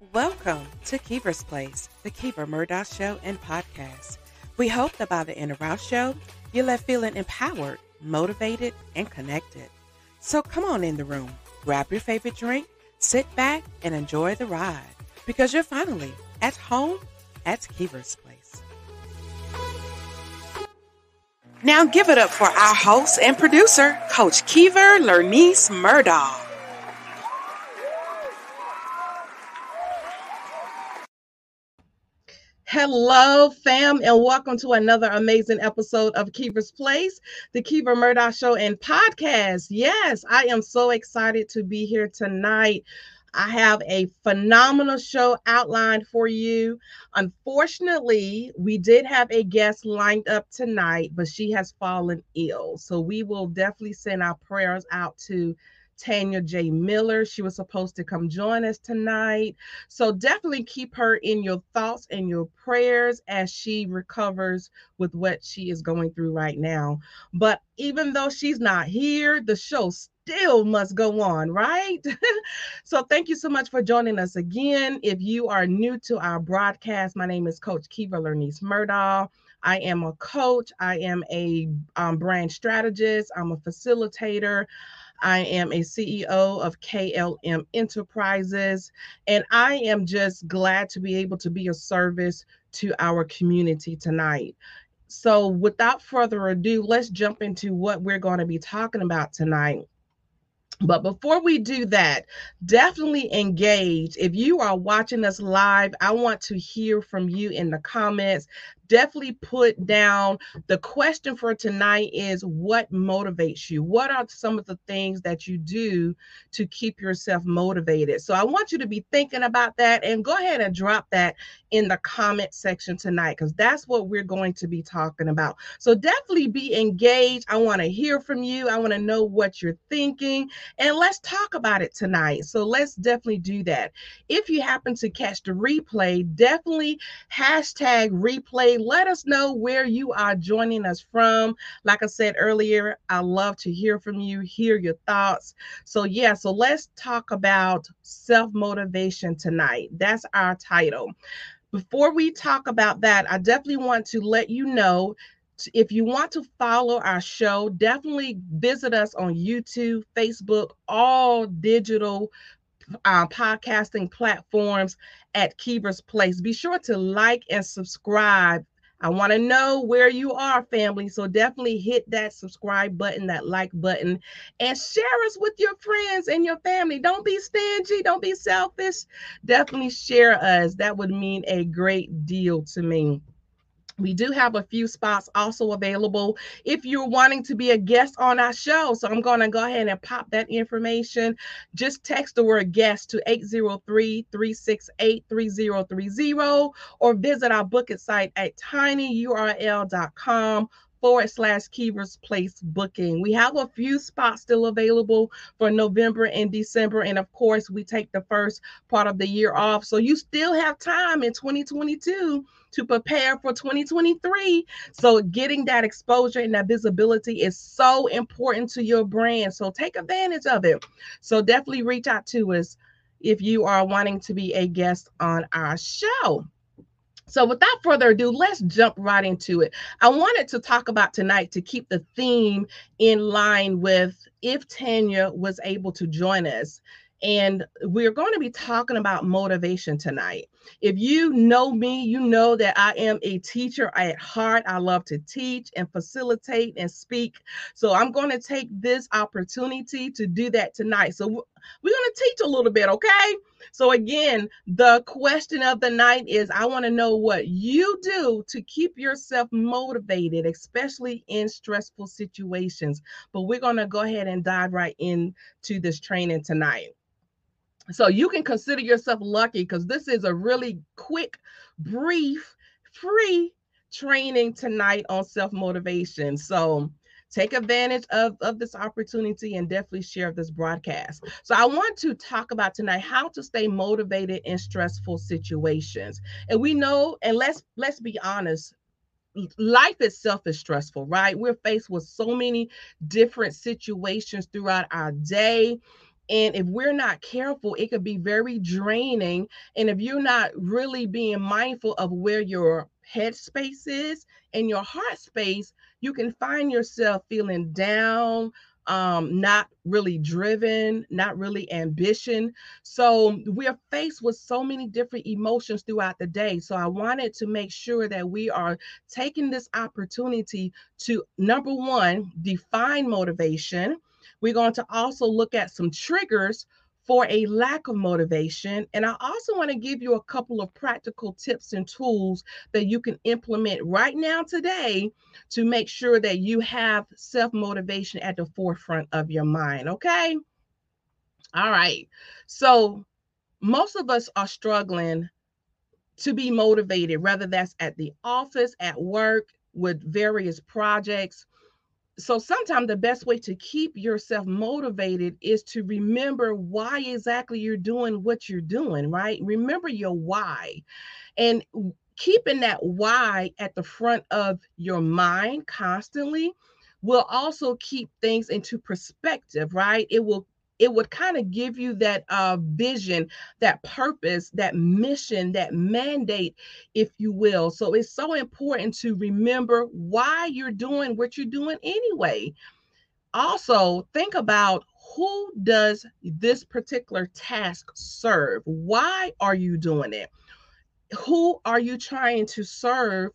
Welcome to Kiva's Place, the Kiva Murdoch Show and podcast. We hope that by the end of our show, you're left feeling empowered, motivated, and connected. So come on in the room, grab your favorite drink, sit back, and enjoy the ride because you're finally at home at Kiva's Place. Now give it up for our host and producer, Coach Kiva Lernice Murdoch. Hello, fam, and welcome to another amazing episode of Kiva's Place, the Kiva Murdoch Show and podcast. Yes, I am so excited to be here tonight. I have a phenomenal show outlined for you. Unfortunately, we did have a guest lined up tonight, but she has fallen ill. So we will definitely send our prayers out to Tanya J. Miller. She was supposed to come join us tonight. So definitely keep her in your thoughts and your prayers as she recovers with what she is going through right now. But even though she's not here, the show still must go on, right? so thank you so much for joining us again. If you are new to our broadcast, my name is Coach Kiva Lernice Murdoch. I am a coach. I am a um, brand strategist. I'm a facilitator. I am a CEO of KLM Enterprises, and I am just glad to be able to be of service to our community tonight. So, without further ado, let's jump into what we're going to be talking about tonight. But before we do that, definitely engage. If you are watching us live, I want to hear from you in the comments definitely put down the question for tonight is what motivates you? What are some of the things that you do to keep yourself motivated? So I want you to be thinking about that and go ahead and drop that in the comment section tonight because that's what we're going to be talking about. So definitely be engaged. I want to hear from you. I want to know what you're thinking and let's talk about it tonight. So let's definitely do that. If you happen to catch the replay, definitely hashtag replay let us know where you are joining us from. Like I said earlier, I love to hear from you, hear your thoughts. So, yeah, so let's talk about self motivation tonight. That's our title. Before we talk about that, I definitely want to let you know if you want to follow our show, definitely visit us on YouTube, Facebook, all digital uh, podcasting platforms at Kiva's Place. Be sure to like and subscribe I want to know where you are, family. So definitely hit that subscribe button, that like button, and share us with your friends and your family. Don't be stingy, don't be selfish. Definitely share us. That would mean a great deal to me. We do have a few spots also available if you're wanting to be a guest on our show. So I'm going to go ahead and pop that information. Just text the word guest to 803 368 3030 or visit our booking site at tinyurl.com forward slash Kiva's Place booking. We have a few spots still available for November and December. And of course, we take the first part of the year off. So you still have time in 2022 to prepare for 2023. So getting that exposure and that visibility is so important to your brand. So take advantage of it. So definitely reach out to us if you are wanting to be a guest on our show. So, without further ado, let's jump right into it. I wanted to talk about tonight to keep the theme in line with if Tanya was able to join us. And we're going to be talking about motivation tonight. If you know me, you know that I am a teacher at heart. I love to teach and facilitate and speak. So I'm going to take this opportunity to do that tonight. So we're going to teach a little bit, okay? So again, the question of the night is I want to know what you do to keep yourself motivated, especially in stressful situations. But we're going to go ahead and dive right into this training tonight. So you can consider yourself lucky because this is a really quick, brief, free training tonight on self motivation. So take advantage of, of this opportunity and definitely share this broadcast. So I want to talk about tonight how to stay motivated in stressful situations. And we know, and let's let's be honest, life itself is stressful, right? We're faced with so many different situations throughout our day And if we're not careful, it could be very draining. And if you're not really being mindful of where your head space is and your heart space, you can find yourself feeling down, um, not really driven, not really ambition. So we're faced with so many different emotions throughout the day. So I wanted to make sure that we are taking this opportunity to number one, define motivation. We're going to also look at some triggers for a lack of motivation. And I also want to give you a couple of practical tips and tools that you can implement right now today to make sure that you have self motivation at the forefront of your mind. Okay. All right. So, most of us are struggling to be motivated, whether that's at the office, at work, with various projects so sometimes the best way to keep yourself motivated is to remember why exactly you're doing what you're doing, right? Remember your why. And keeping that why at the front of your mind constantly will also keep things into perspective, right? It will it would kind of give you that uh, vision, that purpose, that mission, that mandate, if you will. So it's so important to remember why you're doing what you're doing anyway. Also, think about who does this particular task serve? Why are you doing it? Who are you trying to serve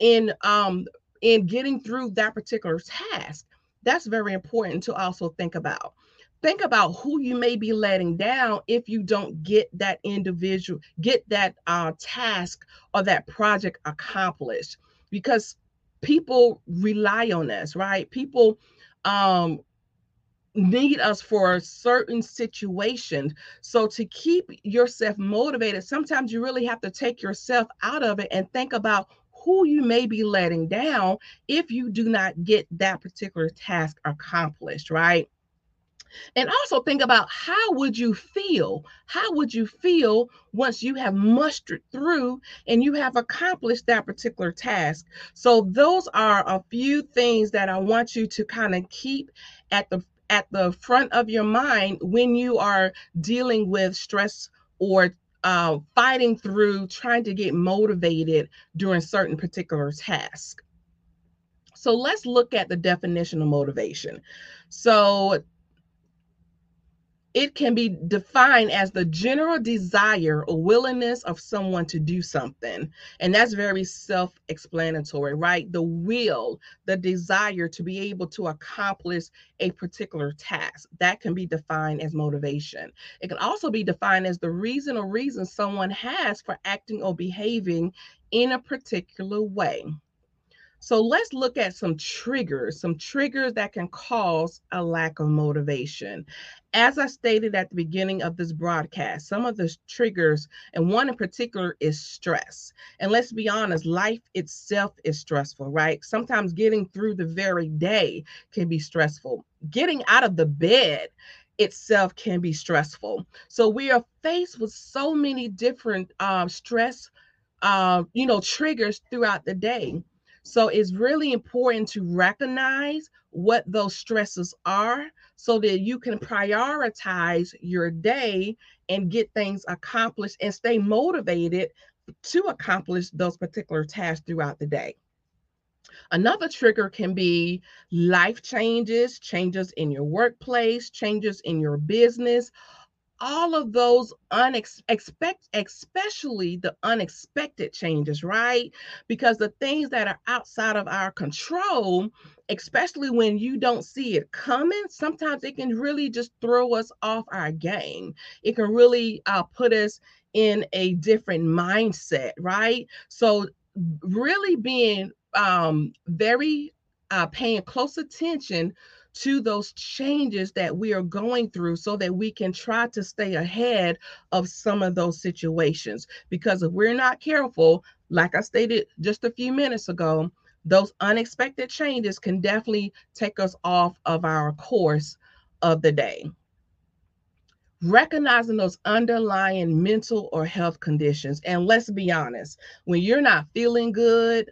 in um in getting through that particular task? That's very important to also think about think about who you may be letting down if you don't get that individual get that uh, task or that project accomplished. Because people rely on us right? People um, need us for certain situations. So to keep yourself motivated sometimes you really have to take yourself out of it and think about who you may be letting down if you do not get that particular task accomplished right and also think about how would you feel? How would you feel once you have mustered through and you have accomplished that particular task? So those are a few things that I want you to kind of keep at the at the front of your mind when you are dealing with stress or uh, fighting through trying to get motivated during certain particular tasks. So let's look at the definition of motivation. So it can be defined as the general desire or willingness of someone to do something. And that's very self explanatory, right? The will, the desire to be able to accomplish a particular task. That can be defined as motivation. It can also be defined as the reason or reason someone has for acting or behaving in a particular way. So let's look at some triggers, some triggers that can cause a lack of motivation. As I stated at the beginning of this broadcast, some of the triggers, and one in particular is stress. And let's be honest, life itself is stressful, right? Sometimes getting through the very day can be stressful. Getting out of the bed itself can be stressful. So we are faced with so many different uh, stress, uh, you know, triggers throughout the day. So it's really important to recognize what those stresses are so that you can prioritize your day and get things accomplished and stay motivated to accomplish those particular tasks throughout the day. Another trigger can be life changes, changes in your workplace, changes in your business, all of those unexpected, especially the unexpected changes, right? Because the things that are outside of our control, especially when you don't see it coming, sometimes it can really just throw us off our game. It can really uh, put us in a different mindset, right? So, really being um, very uh, paying close attention to those changes that we are going through so that we can try to stay ahead of some of those situations. Because if we're not careful, like I stated just a few minutes ago, those unexpected changes can definitely take us off of our course of the day. Recognizing those underlying mental or health conditions. And let's be honest, when you're not feeling good,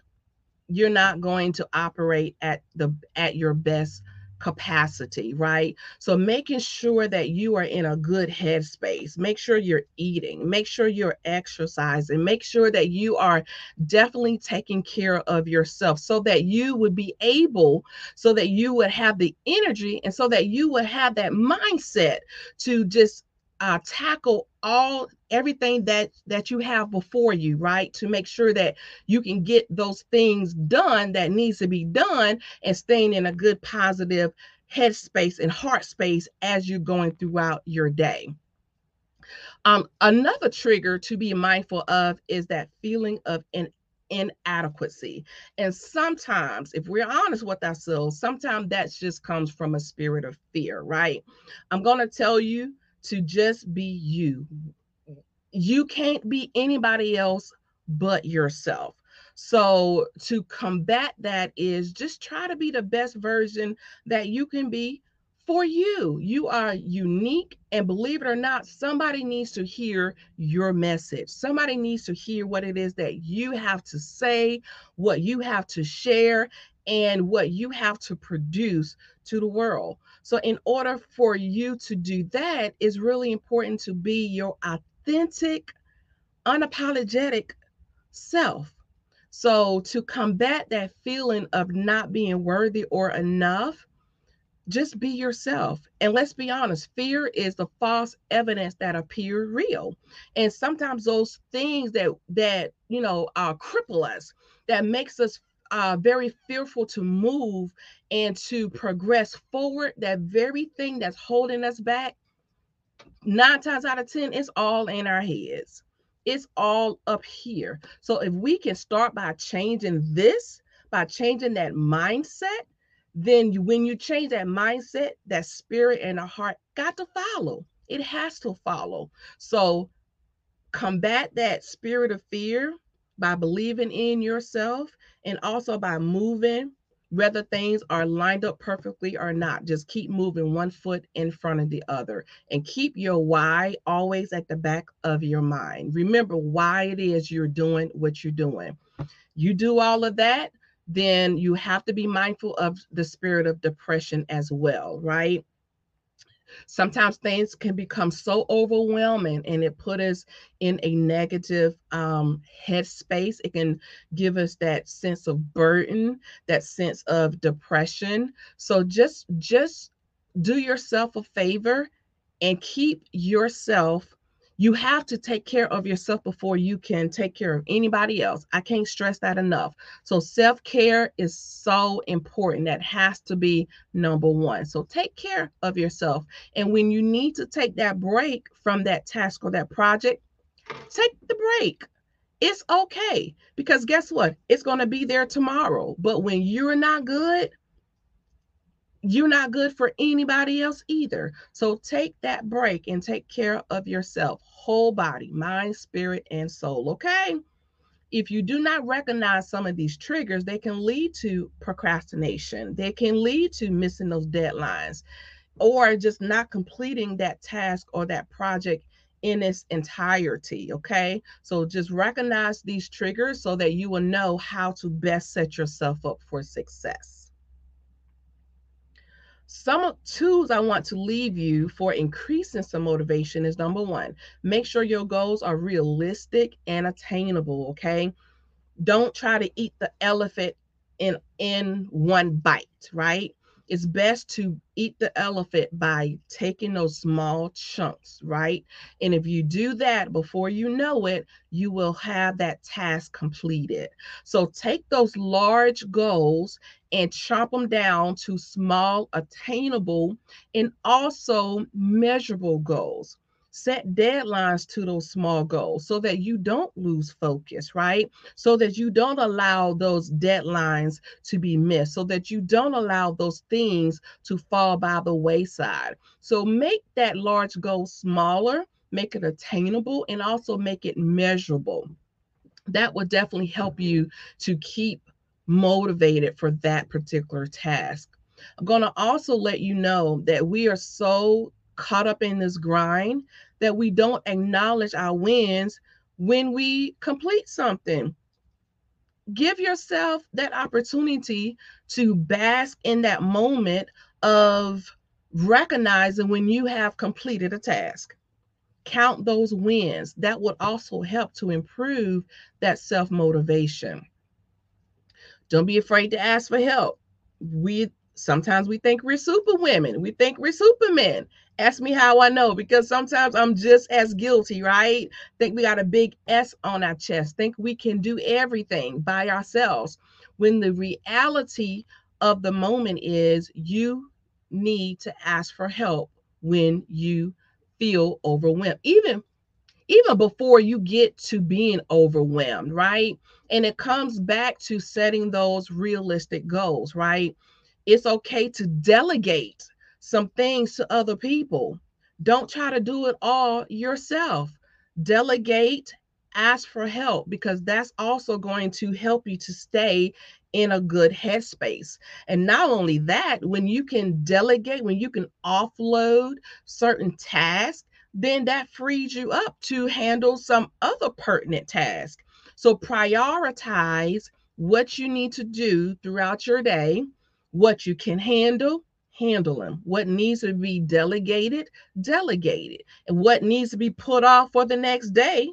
you're not going to operate at the at your best capacity, right? So making sure that you are in a good headspace, make sure you're eating, make sure you're exercising, make sure that you are definitely taking care of yourself so that you would be able, so that you would have the energy and so that you would have that mindset to just uh, tackle all everything that that you have before you right to make sure that you can get those things done that needs to be done and staying in a good positive headspace and heart space as you're going throughout your day um, another trigger to be mindful of is that feeling of in, inadequacy. And sometimes, if we're honest with ourselves, sometimes that just comes from a spirit of fear, right? I'm going to tell you to just be you. You can't be anybody else but yourself. So, to combat that is just try to be the best version that you can be for you. You are unique, and believe it or not, somebody needs to hear your message. Somebody needs to hear what it is that you have to say, what you have to share, and what you have to produce to the world. So, in order for you to do that, it's really important to be your authentic, unapologetic self. So, to combat that feeling of not being worthy or enough, just be yourself. And let's be honest, fear is the false evidence that appear real. And sometimes those things that that you know uh, cripple us, that makes us uh, very fearful to move and to progress forward, that very thing that's holding us back, nine times out of 10, it's all in our heads. It's all up here. So if we can start by changing this, by changing that mindset, then you, when you change that mindset, that spirit and the heart got to follow. It has to follow. So combat that spirit of fear by believing in yourself and also by moving whether things are lined up perfectly or not. Just keep moving one foot in front of the other and keep your why always at the back of your mind. Remember why it is you're doing what you're doing. You do all of that, then you have to be mindful of the spirit of depression as well, right? Sometimes things can become so overwhelming and it put us in a negative um, headspace. It can give us that sense of burden that sense of depression. So just just do yourself a favor and keep yourself you have to take care of yourself before you can take care of anybody else. I can't stress that enough. So, self care is so important. That has to be number one. So, take care of yourself. And when you need to take that break from that task or that project, take the break. It's okay because guess what? It's going to be there tomorrow. But when you're not good, you're not good for anybody else either. So take that break and take care of yourself, whole body, mind, spirit, and soul. Okay. If you do not recognize some of these triggers, they can lead to procrastination. They can lead to missing those deadlines or just not completing that task or that project in its entirety. Okay. So just recognize these triggers so that you will know how to best set yourself up for success. Some tools I want to leave you for increasing some motivation is number one, make sure your goals are realistic and attainable. Okay. Don't try to eat the elephant in in one bite, right? It's best to eat the elephant by taking those small chunks, right? And if you do that before you know it, you will have that task completed. So take those large goals and chop them down to small, attainable, and also measurable goals set deadlines to those small goals so that you don't lose focus, right? So that you don't allow those deadlines to be missed, so that you don't allow those things to fall by the wayside. So make that large goal smaller, make it attainable, and also make it measurable. That will definitely help you to keep motivated for that particular task. I'm going to also let you know that we are so caught up in this grind that we don't acknowledge our wins when we complete something. Give yourself that opportunity to bask in that moment of recognizing when you have completed a task. Count those wins. That would also help to improve that self motivation. Don't be afraid to ask for help. We sometimes we think we're super women, we think we're supermen. Ask me how I know because sometimes I'm just as guilty, right? Think we got a big S on our chest, think we can do everything by ourselves. When the reality of the moment is you need to ask for help when you feel overwhelmed. Even even before you get to being overwhelmed, right? And it comes back to setting those realistic goals, right? It's okay to delegate some things to other people. Don't try to do it all yourself. Delegate, ask for help because that's also going to help you to stay in a good headspace. And not only that, when you can delegate, when you can offload certain tasks, then that frees you up to handle some other pertinent task. So prioritize what you need to do throughout your day, what you can handle, handle them. What needs to be delegated, delegated. And what needs to be put off for the next day,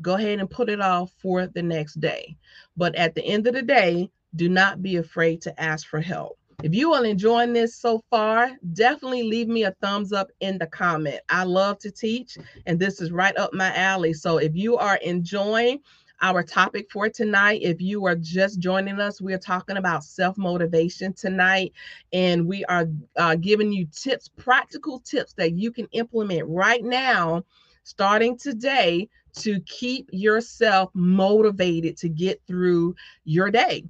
go ahead and put it off for the next day. But at the end of the day, do not be afraid to ask for help. If you are enjoying this so far, definitely leave me a thumbs up in the comment. I love to teach, and this is right up my alley. So if you are enjoying our topic for tonight, if you are just joining us, we are talking about self motivation tonight, and we are uh, giving you tips, practical tips that you can implement right now, starting today, to keep yourself motivated to get through your day.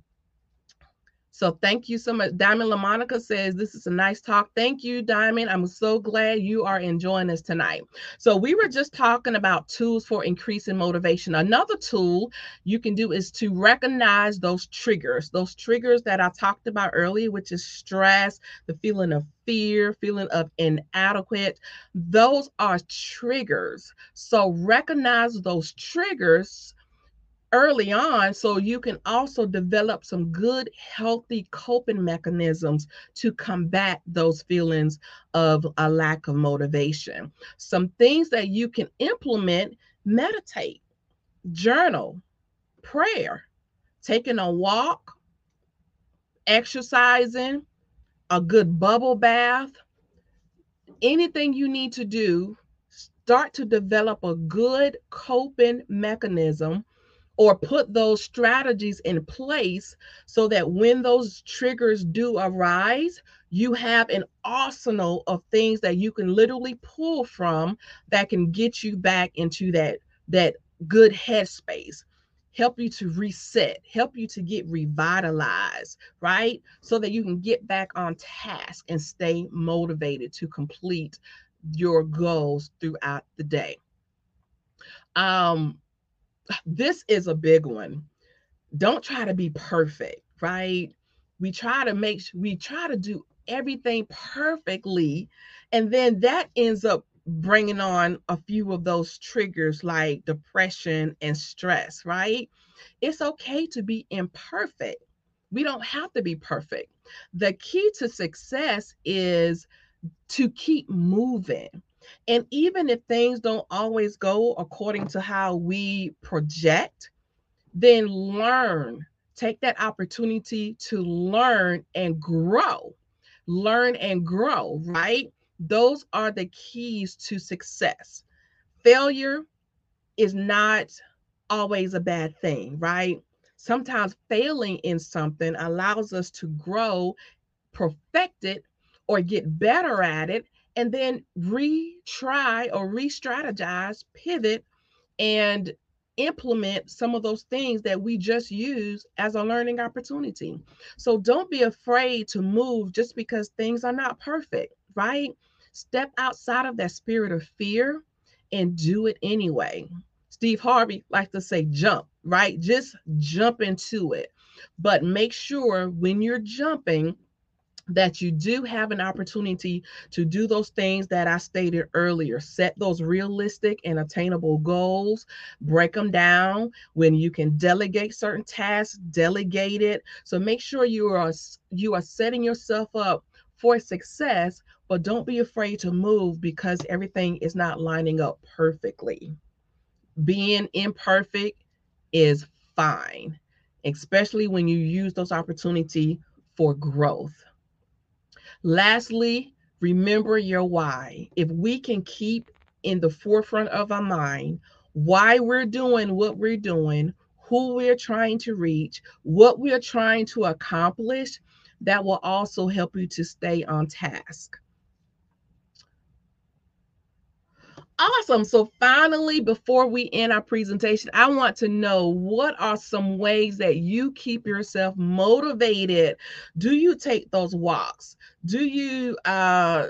So thank you so much. Diamond LaMonica says this is a nice talk. Thank you, Diamond. I'm so glad you are enjoying us tonight. So we were just talking about tools for increasing motivation. Another tool you can do is to recognize those triggers, those triggers that I talked about earlier, which is stress, the feeling of fear, feeling of inadequate. Those are triggers. So recognize those triggers early on so you can also develop some good healthy coping mechanisms to combat those feelings of a lack of motivation. Some things that you can implement meditate journal prayer taking a walk exercising a good bubble bath anything you need to do start to develop a good coping mechanism or put those strategies in place so that when those triggers do arise, you have an arsenal of things that you can literally pull from that can get you back into that that good headspace help you to reset help you to get revitalized right? So that you can get back on task and stay motivated to complete your goals throughout the day. Um this is a big one. Don't try to be perfect, right? We try to make we try to do everything perfectly and then that ends up bringing on a few of those triggers like depression and stress, right? It's okay to be imperfect. We don't have to be perfect. The key to success is to keep moving and even if things don't always go according to how we project, then learn. Take that opportunity to learn and grow. Learn and grow, right? Those are the keys to success. Failure is not always a bad thing, right? Sometimes failing in something allows us to grow, perfect it, or get better at it and then retry or re-strategize, pivot, and implement some of those things that we just use as a learning opportunity. So don't be afraid to move just because things are not perfect, right? Step outside of that spirit of fear and do it anyway. Steve Harvey likes to say jump, right? Just jump into it. But make sure when you're jumping, that you do have an opportunity to do those things that I stated earlier. Set those realistic and attainable goals, break them down. When you can delegate certain tasks, delegate it. So make sure you are you are setting yourself up for success, but don't be afraid to move because everything is not lining up perfectly. Being imperfect is fine, especially when you use those opportunity for growth. Lastly, remember your why. If we can keep in the forefront of our mind why we're doing what we're doing, who we're trying to reach, what we're trying to accomplish, that will also help you to stay on task. Awesome. So, finally, before we end our presentation, I want to know what are some ways that you keep yourself motivated? Do you take those walks? Do you uh,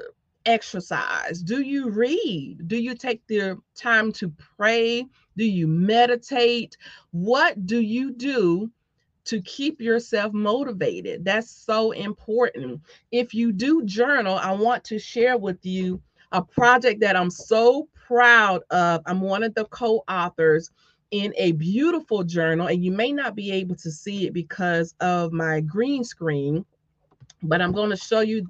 exercise? Do you read? Do you take the time to pray? Do you meditate? What do you do to keep yourself motivated? That's so important. If you do journal, I want to share with you a project that I'm so proud of. I'm one of the co authors in a beautiful journal, and you may not be able to see it because of my green screen, but I'm going to show you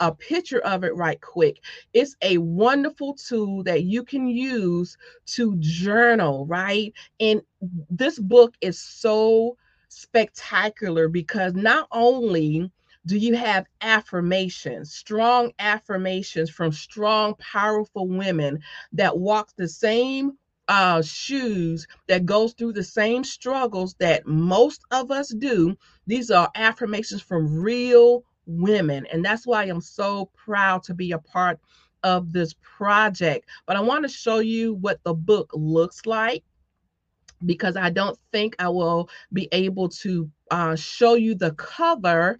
a picture of it right quick. It's a wonderful tool that you can use to journal, right? And this book is so spectacular because not only do you have affirmations, strong affirmations from strong, powerful women that walk the same uh, shoes, that goes through the same struggles that most of us do? These are affirmations from real women. And that's why I'm so proud to be a part of this project. But I want to show you what the book looks like because I don't think I will be able to uh, show you the cover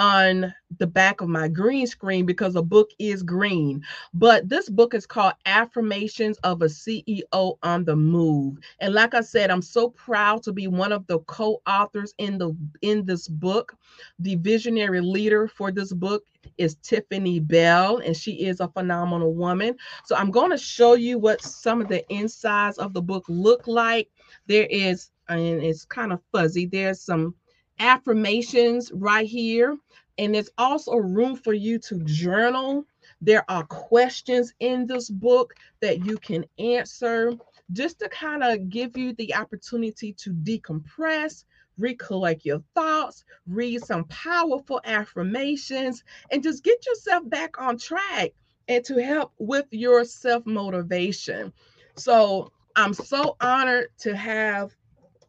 on the back of my green screen because the book is green. But this book is called Affirmations of a CEO on the Move. And like I said, I'm so proud to be one of the co-authors in the in this book. The visionary leader for this book is Tiffany Bell, and she is a phenomenal woman. So I'm going to show you what some of the insides of the book look like. There is, and it's kind of fuzzy, there's some affirmations right here. And there's also room for you to journal. There are questions in this book that you can answer just to kind of give you the opportunity to decompress, recollect your thoughts, read some powerful affirmations, and just get yourself back on track and to help with your self motivation. So I'm so honored to have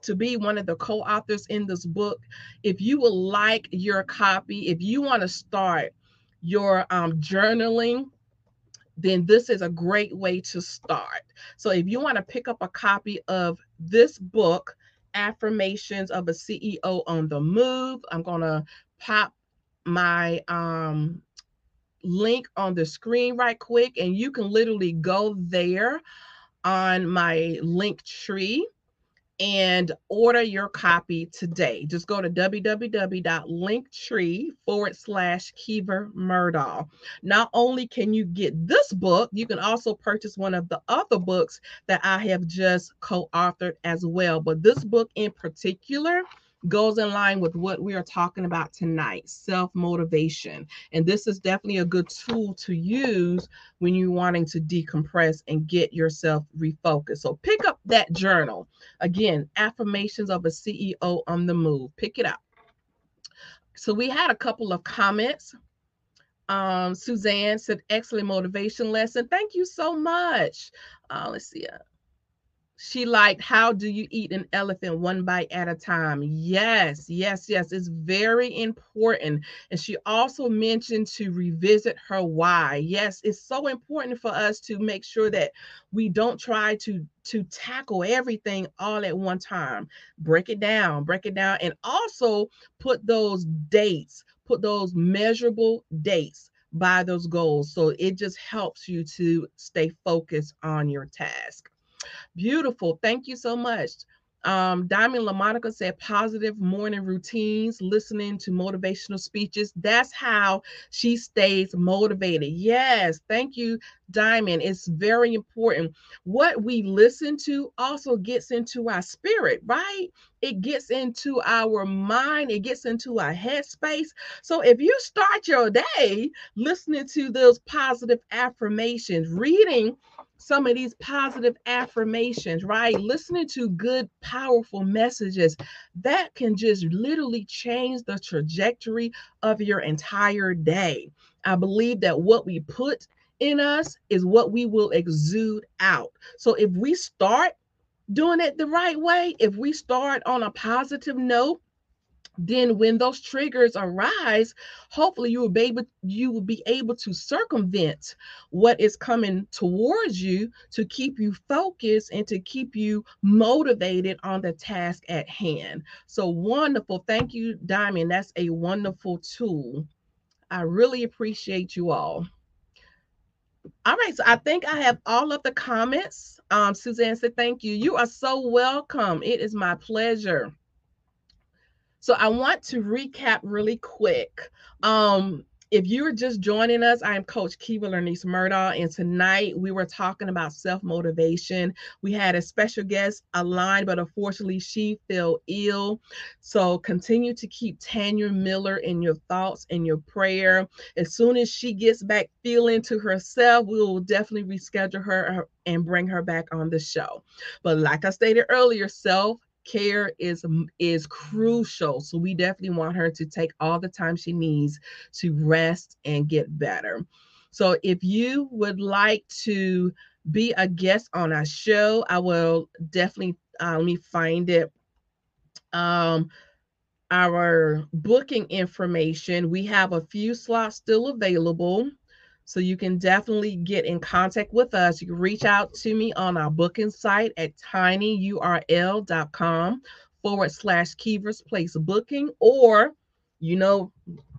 to be one of the co-authors in this book. If you would like your copy, if you want to start your um, journaling, then this is a great way to start. So if you want to pick up a copy of this book, Affirmations of a CEO on the Move, I'm going to pop my um, link on the screen right quick, and you can literally go there on my link tree and order your copy today. Just go to www.linktree forward slash Kiva Murdaugh. Not only can you get this book, you can also purchase one of the other books that I have just co authored as well. But this book in particular, goes in line with what we are talking about tonight self motivation. And this is definitely a good tool to use when you're wanting to decompress and get yourself refocused. So pick up that journal. Again, affirmations of a CEO on the move. Pick it up. So we had a couple of comments. Um, Suzanne said, excellent motivation lesson. Thank you so much. Uh, let's see. Uh, she liked how do you eat an elephant one bite at a time? Yes yes yes it's very important. And she also mentioned to revisit her why. Yes it's so important for us to make sure that we don't try to to tackle everything all at one time. Break it down break it down and also put those dates put those measurable dates by those goals. So it just helps you to stay focused on your task Beautiful. Thank you so much. Um, Diamond LaMonica said positive morning routines, listening to motivational speeches. That's how she stays motivated. Yes, thank you, Diamond. It's very important. What we listen to also gets into our spirit, right? It gets into our mind, it gets into our headspace. So if you start your day listening to those positive affirmations, reading some of these positive affirmations, right? Listening to good, powerful messages that can just literally change the trajectory of your entire day. I believe that what we put in us is what we will exude out. So if we start doing it the right way, if we start on a positive note, then when those triggers arise hopefully you will be able you will be able to circumvent what is coming towards you to keep you focused and to keep you motivated on the task at hand so wonderful thank you diamond that's a wonderful tool i really appreciate you all all right, so I think I have all of the comments. Um, Suzanne said, Thank you. You are so welcome. It is my pleasure. So I want to recap really quick. Um, if you're just joining us, I am Coach Kiva Lernice Murdaugh, and tonight we were talking about self motivation. We had a special guest, Aline, but unfortunately she fell ill. So continue to keep Tanya Miller in your thoughts and your prayer. As soon as she gets back feeling to herself, we will definitely reschedule her and bring her back on the show. But like I stated earlier, self care is is crucial. So we definitely want her to take all the time she needs to rest and get better. So if you would like to be a guest on our show i will definitely uh, let me find it. Um our booking information we have a few slots still available so you can definitely get in contact with us. You can reach out to me on our booking site at tinyurl.com forward slash Kiva's Place Booking, or you know,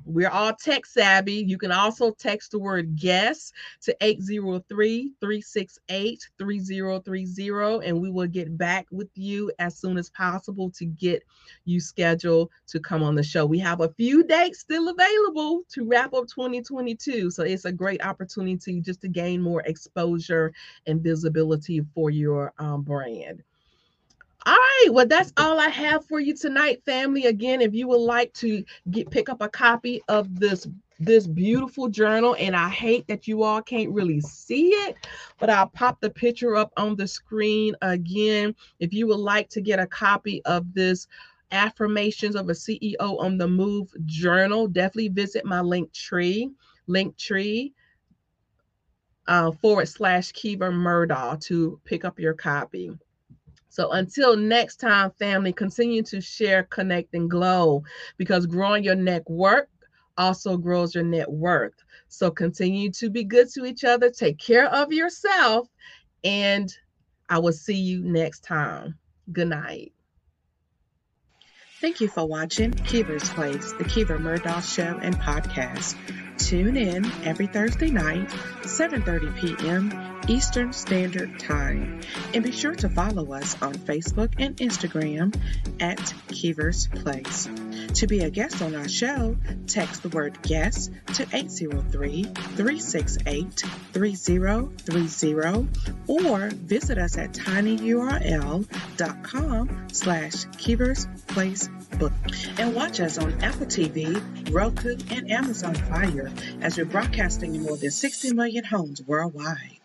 we're all tech savvy. You can also text the word guest to 803 368 3030, and we will get back with you as soon as possible to get you scheduled to come on the show. We have a few dates still available to wrap up 2022. So it's a great opportunity just to gain more exposure and visibility for your um, brand. All right. Well, that's all I have for you tonight, family. Again, if you would like to get pick up a copy of this this beautiful journal, and I hate that you all can't really see it, but I'll pop the picture up on the screen again. If you would like to get a copy of this affirmations of a CEO on the move journal, definitely visit my link tree, link tree uh, forward slash Kiva Murdaugh to pick up your copy. So until next time, family, continue to share, connect, and glow because growing your network also grows your net worth. So continue to be good to each other, take care of yourself, and I will see you next time. Good night. Thank you for watching Kiva's Place, the Kiva Murdaugh Show and Podcast. Tune in every Thursday night, 7.30 p.m. Eastern Standard Time. And be sure to follow us on Facebook and Instagram at Kiva's Place. To be a guest on our show, text the word guest to 803-368-3030 or visit us at tinyurl.com slash Kiva's Place Book. And watch us on Apple TV, Roku, and Amazon Fire as we're broadcasting in more than 60 million homes worldwide.